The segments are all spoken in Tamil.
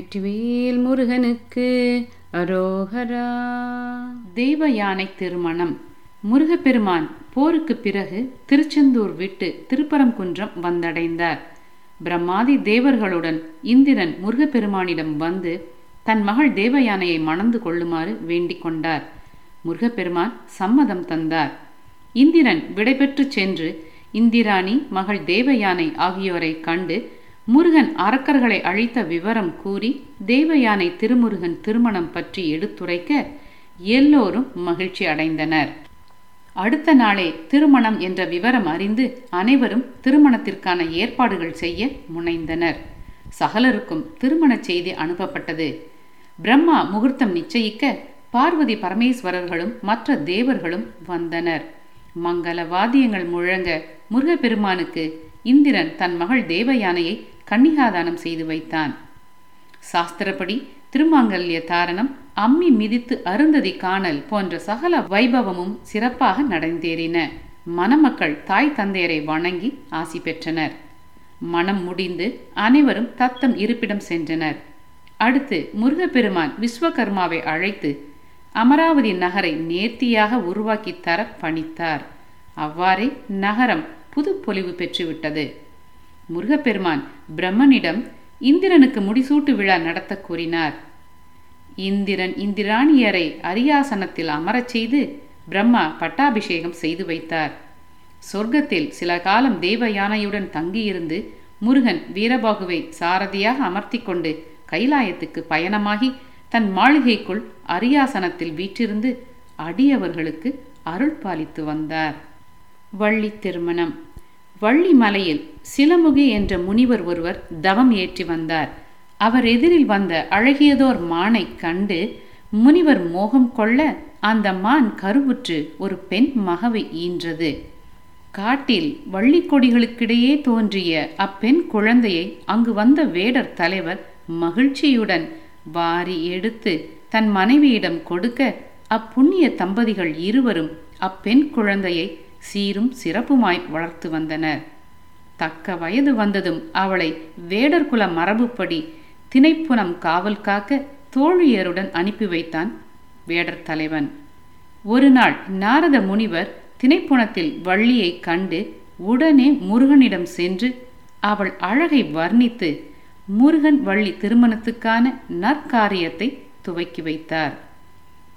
வெற்றிவேல் முருகனுக்கு. அரோகரா. தெய்வ யானை திருமணம். முருகப்பெருமான் போருக்கு பிறகு திருச்செந்தூர் விட்டு திருப்பரங்குன்றம் வந்தடைந்தார். பிரம்மாதி தேவர்களுடன் இந்திரன் முருகப்பெருமானிடம் வந்து தன் மகள் தேவயானையை மணந்து கொள்ளுமாறு வேண்டிக் கொண்டார். முருகப்பெருமான் சம்மதம் தந்தார். இந்திரன் விடைபெற்று சென்று இந்திராணி மகள் தேவயானை ஆகியோரை கண்டு முருகன் அரக்கர்களை அழித்த விவரம் கூறி தேவயானை திருமுருகன் திருமணம் பற்றி எடுத்துரைக்க எல்லோரும் மகிழ்ச்சி அடைந்தனர். அடுத்த நாளே திருமணம் என்ற விவரம் அறிந்து அனைவரும் திருமணத்திற்கான ஏற்பாடுகள் செய்ய முனைந்தனர். சகலருக்கும் திருமணச் செய்தி அனுப்பப்பட்டது. பிரம்மா முகூர்த்தம் நிச்சயிக்க பார்வதி பரமேஸ்வரர்களும் மற்ற தேவர்களும் வந்தனர். மங்கள வாத்தியங்கள் முழங்க முருகப்பெருமானுக்கு இந்திரன் தன் மகள் தேவயானையை கன்னிகாதானம் செய்து வைத்தான். சாஸ்திரப்படி திருமாங்கல்ய தாரணம் அம்மி மிதித்து அருந்ததி காணல் போன்ற சகல வைபவமும் சிறப்பாக நடந்தேறின. மணமக்கள் தாய் தந்தையரை வணங்கி ஆசி பெற்றனர். மனம் முடிந்து அனைவரும் தத்தம் இருப்பிடம் சென்றனர். அடுத்து முருகப்பெருமான் விஸ்வகர்மாவை அழைத்து அமராவதி நகரை நேர்த்தியாக உருவாக்கி தர பணித்தார். அவ்வாறே நகரம் புது பொலிவு பெற்றுவிட்டது. முருகப்பெருமான் பிரம்மனிடம் இந்திரனுக்கு முடிசூட்டு விழா நடத்த கூறினார். இந்திரன் இந்திராணியரை அரியாசனத்தில் அமரச் செய்து பிரம்மா பட்டாபிஷேகம் செய்து வைத்தார். சொர்க்கத்தில் சில காலம் தேவ யானையுடன் தங்கியிருந்து முருகன் வீரபாகுவை சாரதியாக அமர்த்தி கொண்டு கைலாயத்துக்கு பயணமாகி தன் மாளிகைக்குள் அரியாசனத்தில் வீற்றிருந்து அடியவர்களுக்கு அருள் பாலித்து வந்தார். வள்ளி திருமணம் வள்ளி மலையில் சிலமுகி என்ற முனிவர் ஒருவர் தவம் ஏற்றி வந்தார். அவர் எதிரில் வந்த அழகியதோர் மானை கண்டு முனிவர் மோகம் கொள்ள அந்த மான் கருவுற்று ஒரு பெண் மகவை ஈன்றது. காட்டில் வள்ளி கொடிகளுக்கிடையே தோன்றிய அப்பெண் குழந்தையை அங்கு வந்த வேடர் தலைவர் மகிழ்ச்சியுடன் வாரி எடுத்து தன் மனைவியிடம் கொடுக்க அப்புண்ணிய தம்பதிகள் இருவரும் அப்பெண் குழந்தையை சீரும் சிறப்புமாய் வளர்த்து வந்தனர் தக்க வயது வந்ததும் அவளை வேடர்குல மரபுப்படி திணைப்புணம் காவல் காக்க தோழியருடன் அனுப்பி வைத்தான் வேடர் தலைவன். ஒரு நாள் நாரத முனிவர் திணைப்புணத்தில் வள்ளியை கண்டு உடனே முருகனிடம் சென்று அவள் அழகை வர்ணித்து முருகன் வள்ளி திருமணத்துக்கான நற்காரியத்தை துவக்கி வைத்தார்.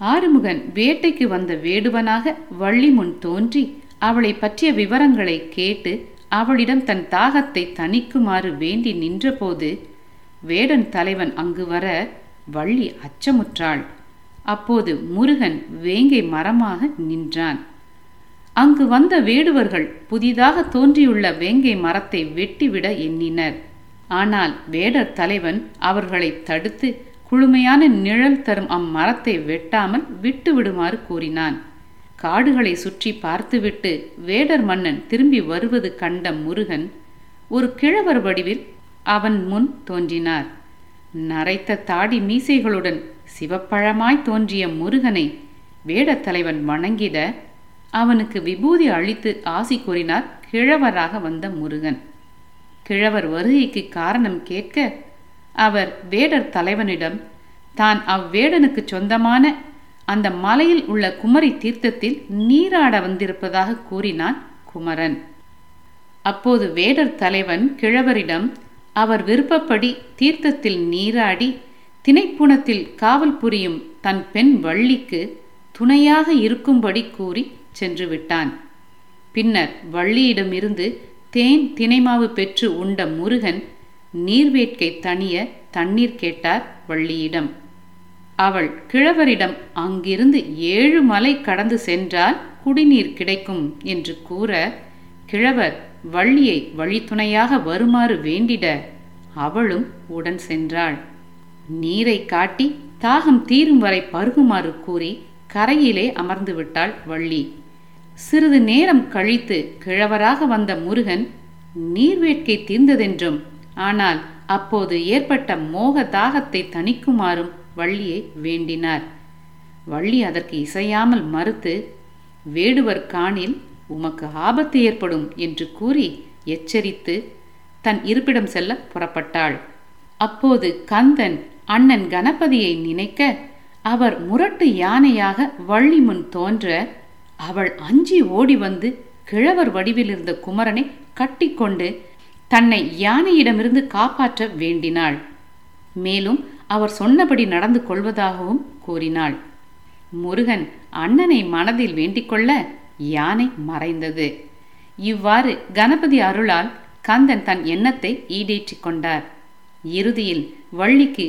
ஆறுமுகன் வேட்டைக்கு வந்த வேடுவனாக வள்ளி முன் தோன்றி அவளை பற்றிய விவரங்களை கேட்டு அவளிடம் தன் தாகத்தை தணிக்குமாறு வேண்டி நின்றபோது வேடன் தலைவன் அங்கு வர வள்ளி அச்சமுற்றாள். அப்போது முருகன் வேங்கை மரமாக நின்றான். அங்கு வந்த வேடுவர்கள் புதிதாக தோன்றியுள்ள வேங்கை மரத்தை வெட்டிவிட எண்ணினர். ஆனால் வேடர் தலைவன் அவர்களை தடுத்து குளுமையான நிழல் தரும் அம்மரத்தை வெட்டாமல் விட்டு விடுமாறு கூறினான். காடுகளை சுற்றி பார்த்துவிட்டு வேடர் மன்னன் திரும்பி வருவது கண்ட முருகன் ஒரு கிழவர் வடிவில் அவன் முன் தோன்றினார். நரைத்த தாடி மீசைகளுடன் சிவப்பழமாய் தோன்றிய முருகனை வேடத் தலைவன் வணங்கிட அவனுக்கு விபூதி அளித்து ஆசி கூறினார் கிழவராக வந்த முருகன். கிழவர் வருகைக்கு காரணம் கேட்க அவர் வேடர் தலைவனிடம் தான் அவ்வேடனுக்கு சொந்தமான அந்த மலையில் உள்ள குமரி தீர்த்தத்தில் நீராட வந்திருப்பதாக கூறினான் குமரன். அப்போது வேடர் தலைவன் கிழவரிடம் அவர் விருப்பப்படி தீர்த்தத்தில் நீராடி திணைப்புணத்தில் காவல் புரியும் தன் பெண் வள்ளிக்கு துணையாக இருக்கும்படி கூறி சென்று விட்டான். பின்னர் வள்ளியிடமிருந்து தேன் தினைமாவு பெற்று உண்ட முருகன் நீர்வேட்கை தணிய தண்ணீர் கேட்டார் வள்ளியிடம். அவள் கிழவரிடம் அங்கிருந்து ஏழு மலை கடந்து சென்றால் குடிநீர் கிடைக்கும் என்று கூற கிழவர் வள்ளியை வழித்துணையாக வருமாறு வேண்டிட அவளும் உடன் சென்றாள். நீரை காட்டி தாகம் தீரும் வரை பருகுமாறு கூறி கரையிலே அமர்ந்து விட்டாள் வள்ளி. சிறிது நேரம் கழித்து கிழவராக வந்த முருகன் நீர்வேட்கை தீர்ந்ததென்றும் ஆனால் அப்போது ஏற்பட்ட மோக தாகத்தை தணிக்குமாறும் வள்ளியை வேண்டினார். வள்ளி அதற்கு இசையாமல் மறுத்து வேடுவர் காணில் உமக்கு ஆபத்து ஏற்படும் என்று கூறி எச்சரித்து தன் இருப்பிடம் செல்ல புறப்பட்டாள். அப்போது கந்தன் அண்ணன் கணபதியை நினைக்க அவர் முரட்டு யானையாக வள்ளி முன் தோன்ற அவள் அஞ்சி ஓடி வந்து கிழவர் வடிவில் இருந்த குமரனை கட்டிக்கொண்டு தன்னை யானையிடமிருந்து காப்பாற்ற வேண்டினாள். மேலும் அவர் சொன்னபடி நடந்து கொள்வதாகவும் கூறினாள். முருகன் அண்ணனை மனதில் வேண்டிக்கொள்ள யானை மறைந்தது. இவ்வாறு கணபதி அருளால் கந்தன் தன் எண்ணத்தை ஈடேற்றிக் கொண்டார். இறுதியில் வள்ளிக்கு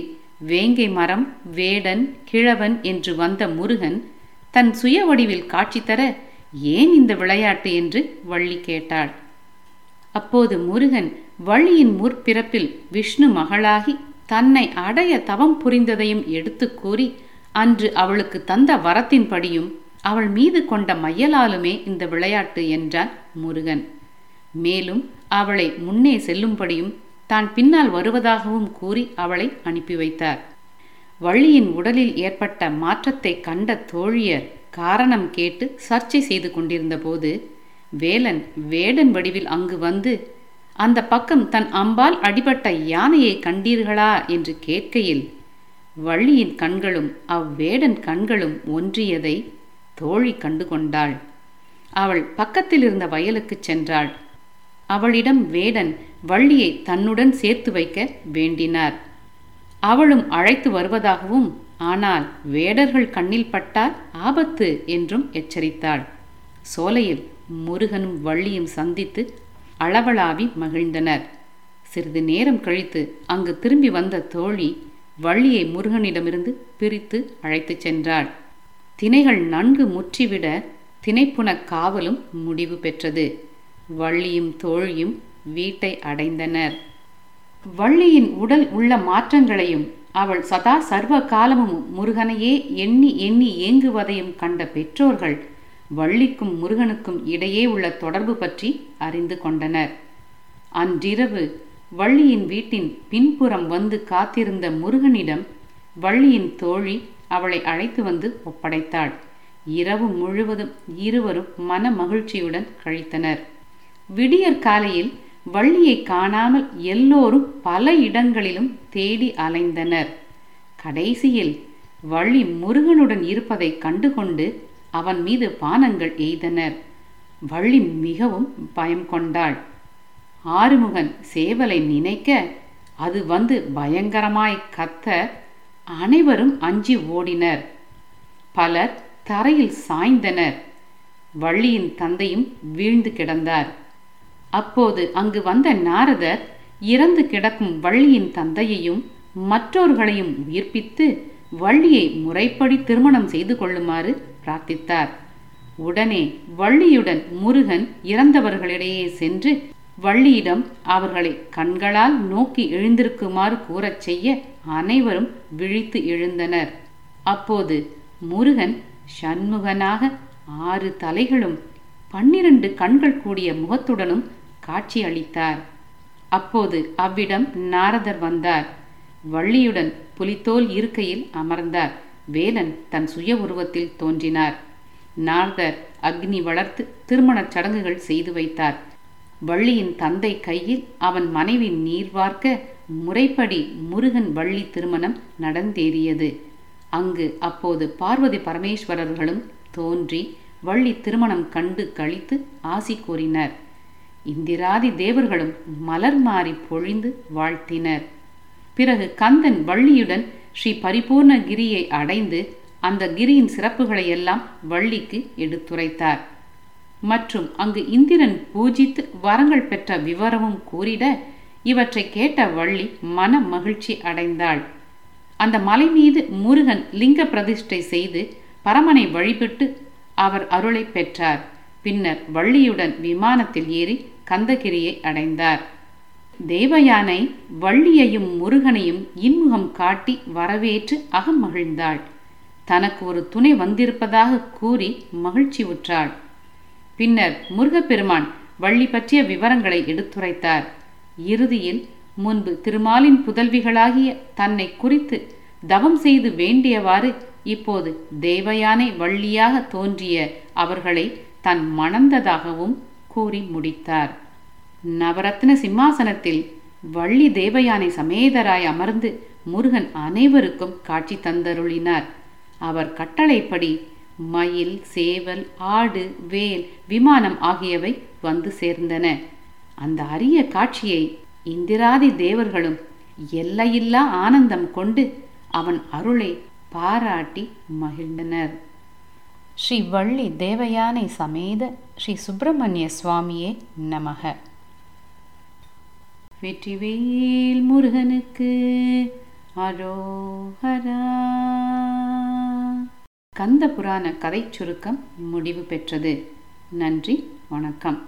வேங்கை மரம் வேடன் கிழவன் என்று வந்த முருகன் தன் சுய வடிவில் காட்சி தர ஏன் இந்த விளையாட்டு என்று வள்ளி கேட்டாள். அப்போது முருகன் வள்ளியின் முற்பிறப்பில் விஷ்ணு மகளாகி தன்னை அடைய தவம் புரிந்ததையும் எடுத்து கூறி அன்று அவளுக்கு தந்த வரத்தின்படியும் அவள் மீது கொண்ட மையலாலுமே இந்த விளையாட்டு என்றான் முருகன். மேலும் அவளை முன்னே செல்லும்படியும் தான் பின்னால் வருவதாகவும் கூறி அவளை அனுப்பி வைத்தார். வள்ளியின் உடலில் ஏற்பட்ட மாற்றத்தை கண்ட தோழியர் காரணம் கேட்டு சர்ச்சை செய்து கொண்டிருந்தபோது வேலன் வேடன் வடிவில் அங்கு வந்து அந்த பக்கம் தன் அம்பால் அடிபட்ட யானையை கண்டீர்களா என்று கேட்கையில் வள்ளியின் கண்களும் அவ்வேடன் கண்களும் ஒன்றியதை தோழி கண்டு கொண்டாள் அவள் பக்கத்தில் இருந்த வயலுக்கு சென்றாள். அவளிடம் வேடன் வள்ளியை தன்னுடன் சேர்த்து வைக்க வேண்டினார். அவளும் அழைத்து வருவதாகவும் ஆனால் வேடர்கள் கண்ணில் பட்டால் ஆபத்து என்றும் எச்சரித்தாள். சோலையில் முருகனும் வள்ளியும் சந்தித்து அளவளாவி மகிழ்ந்தனர். சிறிது நேரம் கழித்து அங்கு திரும்பி வந்த தோழி வள்ளியை முருகனிடமிருந்து பிரித்து அழைத்துச் சென்றாள். திணைகள் நன்கு முற்றிவிட திணைப்புன காவலும் முடிவு பெற்றது. வள்ளியும் தோழியும் வீட்டை அடைந்தனர். வள்ளியின் உடல் உள்ள மாற்றங்களையும் அவள் சதா சர்வ காலமும் முருகனையே எண்ணி எண்ணி ஏங்குவதையும் கண்ட பெற்றோர்கள் வள்ளிக்கும் முருகனுக்கும் இடையே உள்ள தொடர்பு பற்றி அறிந்து கொண்டனர். அன்றிரவு வள்ளியின் வீட்டின் பின்புறம் வந்து காத்திருந்த முருகனிடம் வள்ளியின் தோழி அவளை அழைத்து வந்து ஒப்படைத்தாள். இரவு முழுவதும் இருவரும் மன மகிழ்ச்சியுடன் கழித்தனர். விடியற் காலையில் வள்ளியை காணாமல் எல்லோரும் பல இடங்களிலும் தேடி அலைந்தனர். கடைசியில் வள்ளி முருகனுடன் இருப்பதை கண்டுகொண்டு அவன் மீது பானங்கள் எய்தனர். வள்ளி மிகவும் பயம் கொண்டாள். ஆறுமுகன் சேவலை நினைக்க அது வந்து பயங்கரமாய் கத்த அனைவரும் அஞ்சி ஓடினர். பலர் தரையில் சாய்ந்தனர். வள்ளியின் தந்தையும் வீழ்ந்து கிடந்தார். அப்போது அங்கு வந்த நாரதர் இறந்து கிடக்கும் வள்ளியின் தந்தையையும் மற்றோர்களையும் உயிர்ப்பித்து வள்ளியை முறைப்படி திருமணம் செய்து கொள்ளுமாறு பிரார்த்தித்தார். உடனே வள்ளியுடன் முருகன் இறந்தவர்களிடையே சென்று வள்ளியிடம் அவர்களை கண்களால் நோக்கி எழுந்திருக்குமாறு கூறச் செய்ய அனைவரும் விழித்து எழுந்தனர். அப்போது முருகன் சண்முகனாக ஆறு தலைகளும் பன்னிரண்டு கண்கள் கூடிய முகத்துடனும் காட்சி அளித்தார். அப்போது அவ்விடம் நாரதர் வந்தார். வள்ளியுடன் புலித்தோல் இருக்கையில் அமர்ந்தார். வேலன் தன் சுய உருவத்தில் தோன்றினார். நார்தர் அக்னி வளர்த்து திருமணச் சடங்குகள் செய்து வைத்தார். வள்ளியின் தந்தை கையில் அவன் மனைவி நீர் வார்க்க முறைப்படி முருகன் வள்ளி திருமணம் நடந்தேறியது. அங்கு அப்போது பார்வதி பரமேஸ்வரர்களும் தோன்றி வள்ளி திருமணம் கண்டு கழித்து ஆசி கூறினர். இந்திராதி தேவர்களும் மலர் மாறி பொழிந்து வாழ்த்தினர். பிறகு கந்தன் வள்ளியுடன் ஸ்ரீ பரிபூர்ண கிரியை அடைந்து அந்த கிரியின் சிறப்புகளை எல்லாம் வள்ளிக்கு எடுத்துரைத்தார். மற்றும் அங்கு இந்திரன் பூஜித்து வரங்கள் பெற்ற விவரமும் கூறிட இவற்றை கேட்ட வள்ளி மன மகிழ்ச்சி அடைந்தாள். அந்த மலை மீது முருகன் லிங்க பிரதிஷ்டை செய்து பரமனை வழிபட்டு அவர் அருளை பெற்றார். பின்னர் வள்ளியுடன் விமானத்தில் ஏறி கந்தகிரியை அடைந்தார். தேவயானை வள்ளியையும் முருகனையும் இன்முகம் காட்டி வரவேற்று அகம் மகிழ்ந்தாள். தனக்கு ஒரு துணை வந்திருப்பதாக கூறி மகிழ்ச்சி உற்றாள். பின்னர் முருகப்பெருமான் வள்ளி பற்றிய விவரங்களை எடுத்துரைத்தார். இறுதியில் முன்பு திருமாலின் புதல்விகளாகிய தன்னை குறித்து தவம் செய்து வேண்டியவாறு இப்போது தேவயானை வள்ளியாக தோன்றிய அவர்களை தன் மணந்ததாகவும் கூறி முடித்தார். நவரத்ன சிம்மாசனத்தில் வள்ளி தேவயானை சமேதராய் அமர்ந்து முருகன் அனைவருக்கும் காட்சி தந்தருளினார். அவர் கட்டளைப்படி மயில் சேவல் ஆடு வேல் விமானம் ஆகியவை வந்து சேர்ந்தன. அந்த அரிய காட்சியை இந்திராதி தேவர்களும் எல்லையில்லா ஆனந்தம் கொண்டு அவன் அருளை பாராட்டி மகிழ்ந்தனர். ஸ்ரீ வள்ளி தேவயானை சமேத ஸ்ரீ சுப்பிரமணிய சுவாமியே நமக. வெற்றிவேல் முருகனுக்கு அரோஹரா. கந்த புராண கதை சுருக்கம் முடிவு பெற்றது. நன்றி வணக்கம்.